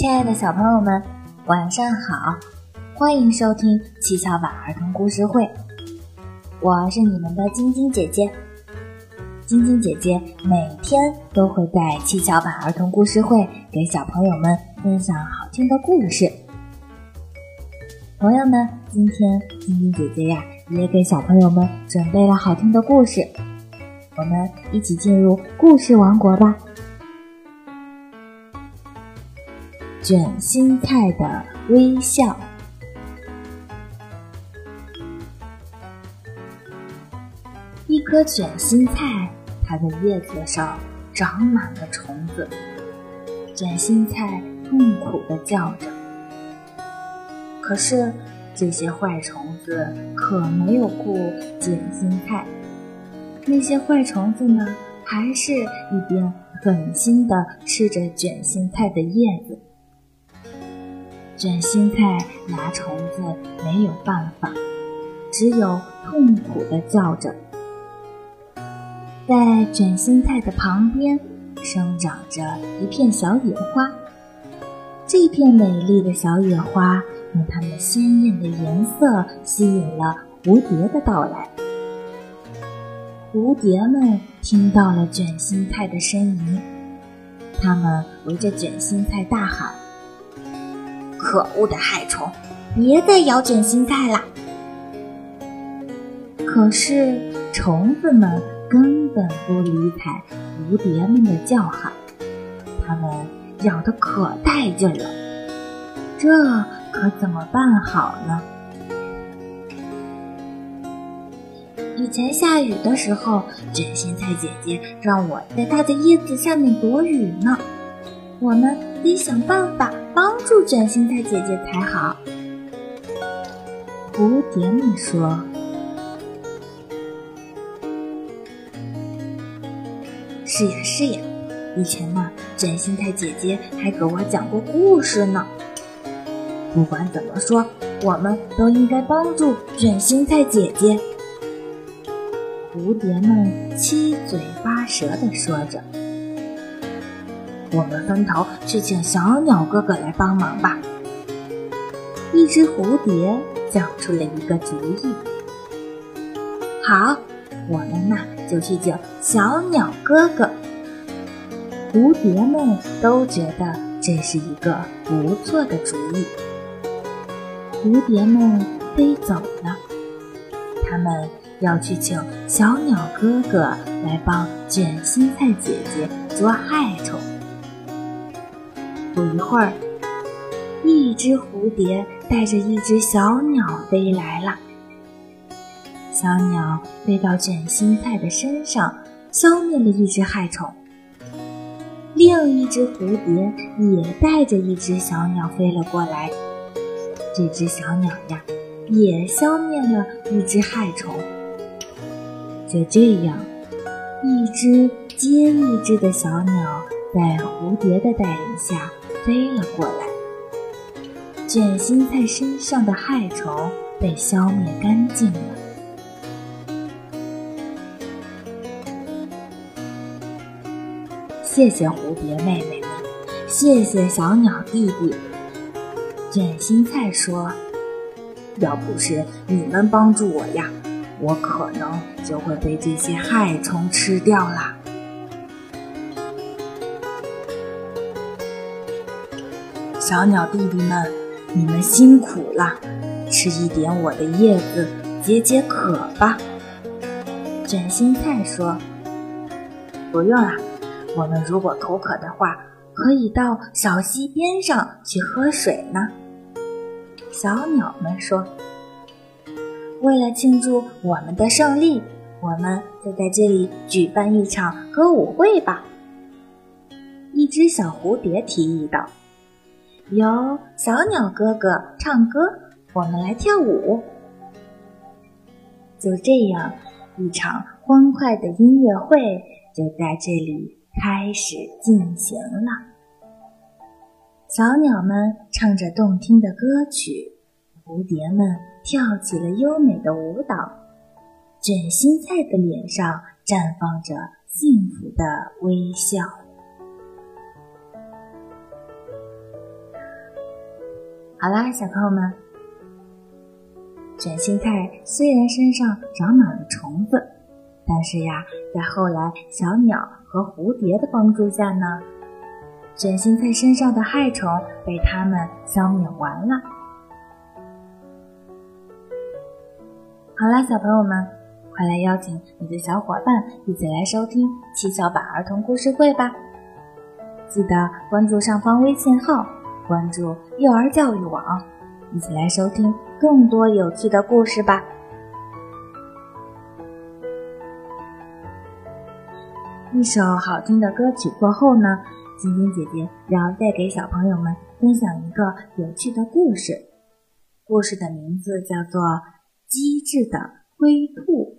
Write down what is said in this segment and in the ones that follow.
亲爱的小朋友们，晚上好！欢迎收听七巧板儿童故事会，我是你们的晶晶姐姐。晶晶姐姐每天都会在七巧板儿童故事会给小朋友们分享好听的故事。朋友们，今天晶晶姐姐呀，也给小朋友们准备了好听的故事，我们一起进入故事王国吧。卷心菜的微笑。一颗卷心菜，它的叶子上长满了虫子。卷心菜痛苦的叫着。可是这些坏虫子可没有顾卷心菜，那些坏虫子呢，还是一边狠心的吃着卷心菜的叶子。卷心菜拿虫子没有办法，只有痛苦的叫着。在卷心菜的旁边生长着一片小野花，这片美丽的小野花用它们鲜艳的颜色吸引了蝴蝶的到来。蝴蝶们听到了卷心菜的呻吟，它们围着卷心菜大喊。可恶的害虫，别再咬卷心菜了！可是虫子们根本不理睬蝴蝶们的叫喊，它们咬得可带劲了。这可怎么办好呢？以前下雨的时候，卷心菜姐姐让我在它的叶子下面躲雨呢。我们得想办法。帮助卷心菜姐姐才好。蝴蝶们说：“是呀，是呀，以前呢，卷心菜姐姐还给我讲过故事呢。不管怎么说，我们都应该帮助卷心菜姐姐。”蝴蝶们七嘴八舌地说着。我们分头去请小鸟哥哥来帮忙吧。一只蝴蝶想出了一个主意。好，我们呐就去请小鸟哥哥。蝴蝶们都觉得这是一个不错的主意。蝴蝶们飞走了，他们要去请小鸟哥哥来帮卷心菜姐姐捉害虫。不一会儿，一只蝴蝶带着一只小鸟飞来了。小鸟飞到卷心菜的身上，消灭了一只害虫。另一只蝴蝶也带着一只小鸟飞了过来。这只小鸟呀，也消灭了一只害虫。就这样，一只接一只的小鸟在蝴蝶的带领下。飞了过来，卷心菜身上的害虫被消灭干净了。谢谢蝴蝶妹妹们，谢谢小鸟弟弟。卷心菜说：“要不是你们帮助我呀，我可能就会被这些害虫吃掉了。”小鸟弟弟们，你们辛苦了，吃一点我的叶子解解渴吧。卷心菜说：“不用了，我们如果口渴的话，可以到小溪边上去喝水呢。”小鸟们说：“为了庆祝我们的胜利，我们就在这里举办一场歌舞会吧。”一只小蝴蝶提议道。由小鸟哥哥唱歌，我们来跳舞。就这样，一场欢快的音乐会就在这里开始进行了。小鸟们唱着动听的歌曲，蝴蝶们跳起了优美的舞蹈，卷心菜的脸上绽放着幸福的微笑。好啦，小朋友们，卷心菜虽然身上长满了虫子，但是呀，在后来小鸟和蝴蝶的帮助下呢，卷心菜身上的害虫被它们消灭完了。好啦，小朋友们，快来邀请你的小伙伴一起来收听七巧板儿童故事会吧！记得关注上方微信号，关注幼儿教育网，一起来收听更多有趣的故事吧。一首好听的歌曲过后呢，晶晶姐姐要再给小朋友们分享一个有趣的故事，故事的名字叫做。机智的灰兔。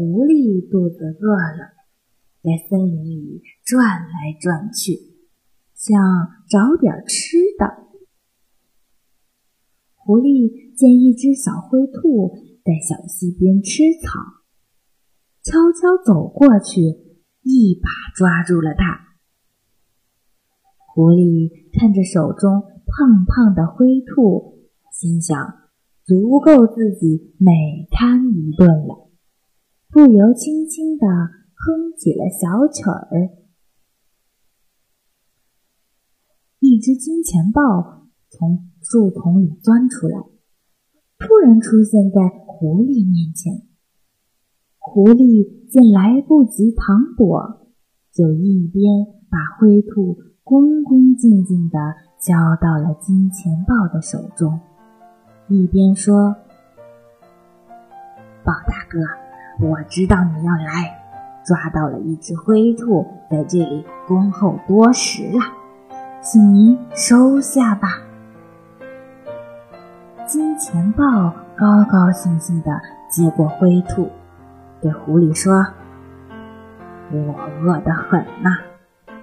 狐狸肚子饿了，在森林里转来转去，想找点吃的。狐狸见一只小灰兔在小溪边吃草，悄悄走过去，一把抓住了它。狐狸看着手中胖胖的灰兔，心想：足够自己美餐一顿了。不由轻轻地哼起了小曲儿。一只金钱豹从树丛里钻出来，突然出现在狐狸面前。狐狸见来不及藏躲，就一边把灰兔恭恭敬敬地交到了金钱豹的手中，一边说：“豹大哥。”我知道你要来，抓到了一只灰兔，在这里恭候多时了，请您收下吧。金钱豹高高兴兴地接过灰兔，对狐狸说：“我饿得很呐，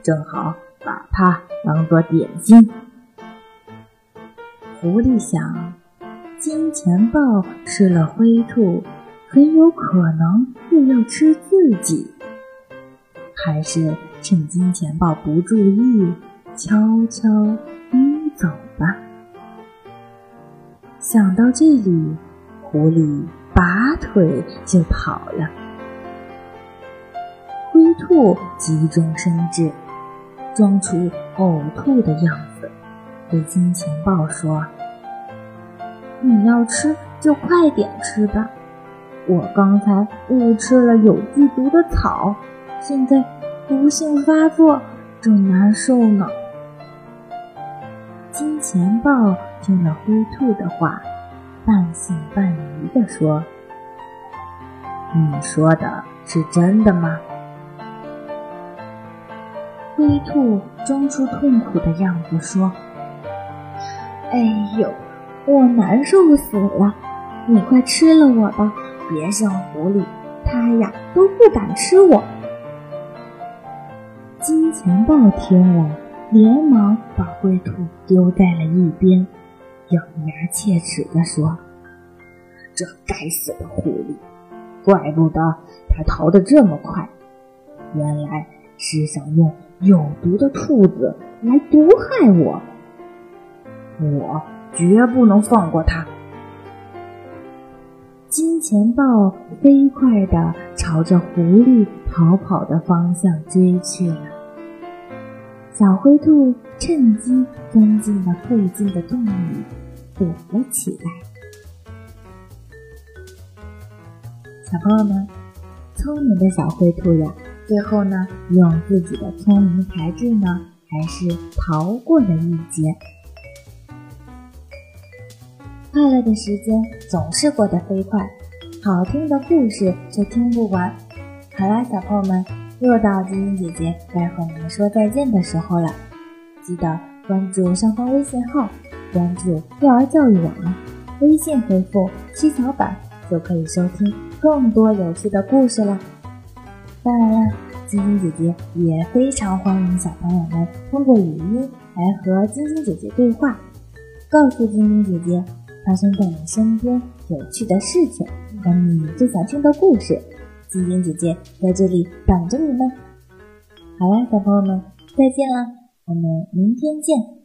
正好把它当做点心。”狐狸想，金钱豹吃了灰兔。很有可能又要吃自己，还是趁金钱豹不注意，悄悄溜走吧。想到这里，狐狸拔腿就跑了。灰兔急中生智，装出呕吐的样子，对金钱豹说：“你要吃就快点吃吧，我刚才误吃了有剧毒的草，现在毒性发作，正难受呢。”金钱豹听了灰兔的话，半信半疑地说：“你说的是真的吗？”灰兔装出痛苦的样子说：“哎呦，我难受死了！你快吃了我吧，别像狐狸，它呀都不敢吃我。”金钱豹听了。连忙把灰兔丢在了一边，咬牙切齿地说：“这该死的狐狸，怪不得它逃得这么快，原来是想用有毒的兔子来毒害我。我绝不能放过它！”钱豹飞快地朝着狐狸逃跑的方向追去了。小灰兔趁机钻进了附近的洞里，躲了起来。小朋友们，聪明的小灰兔呀，最后呢，用自己的聪明才智呢，还是逃过了一劫。快乐的时间总是过得飞快，好听的故事却听不完。好啦，小朋友们。又到晶晶姐姐该和你们说再见的时候了，记得关注上方微信号，关注幼儿教育网，微信回复“七巧板”就可以收听更多有趣的故事了。当然啦，晶晶姐姐也非常欢迎小朋友们通过语音来和晶晶姐姐对话，告诉晶晶姐姐发生在你身边有趣的事情和你最想听的故事。晶晶姐姐在这里等着你们。好啦，小朋友们，再见了，我们明天见。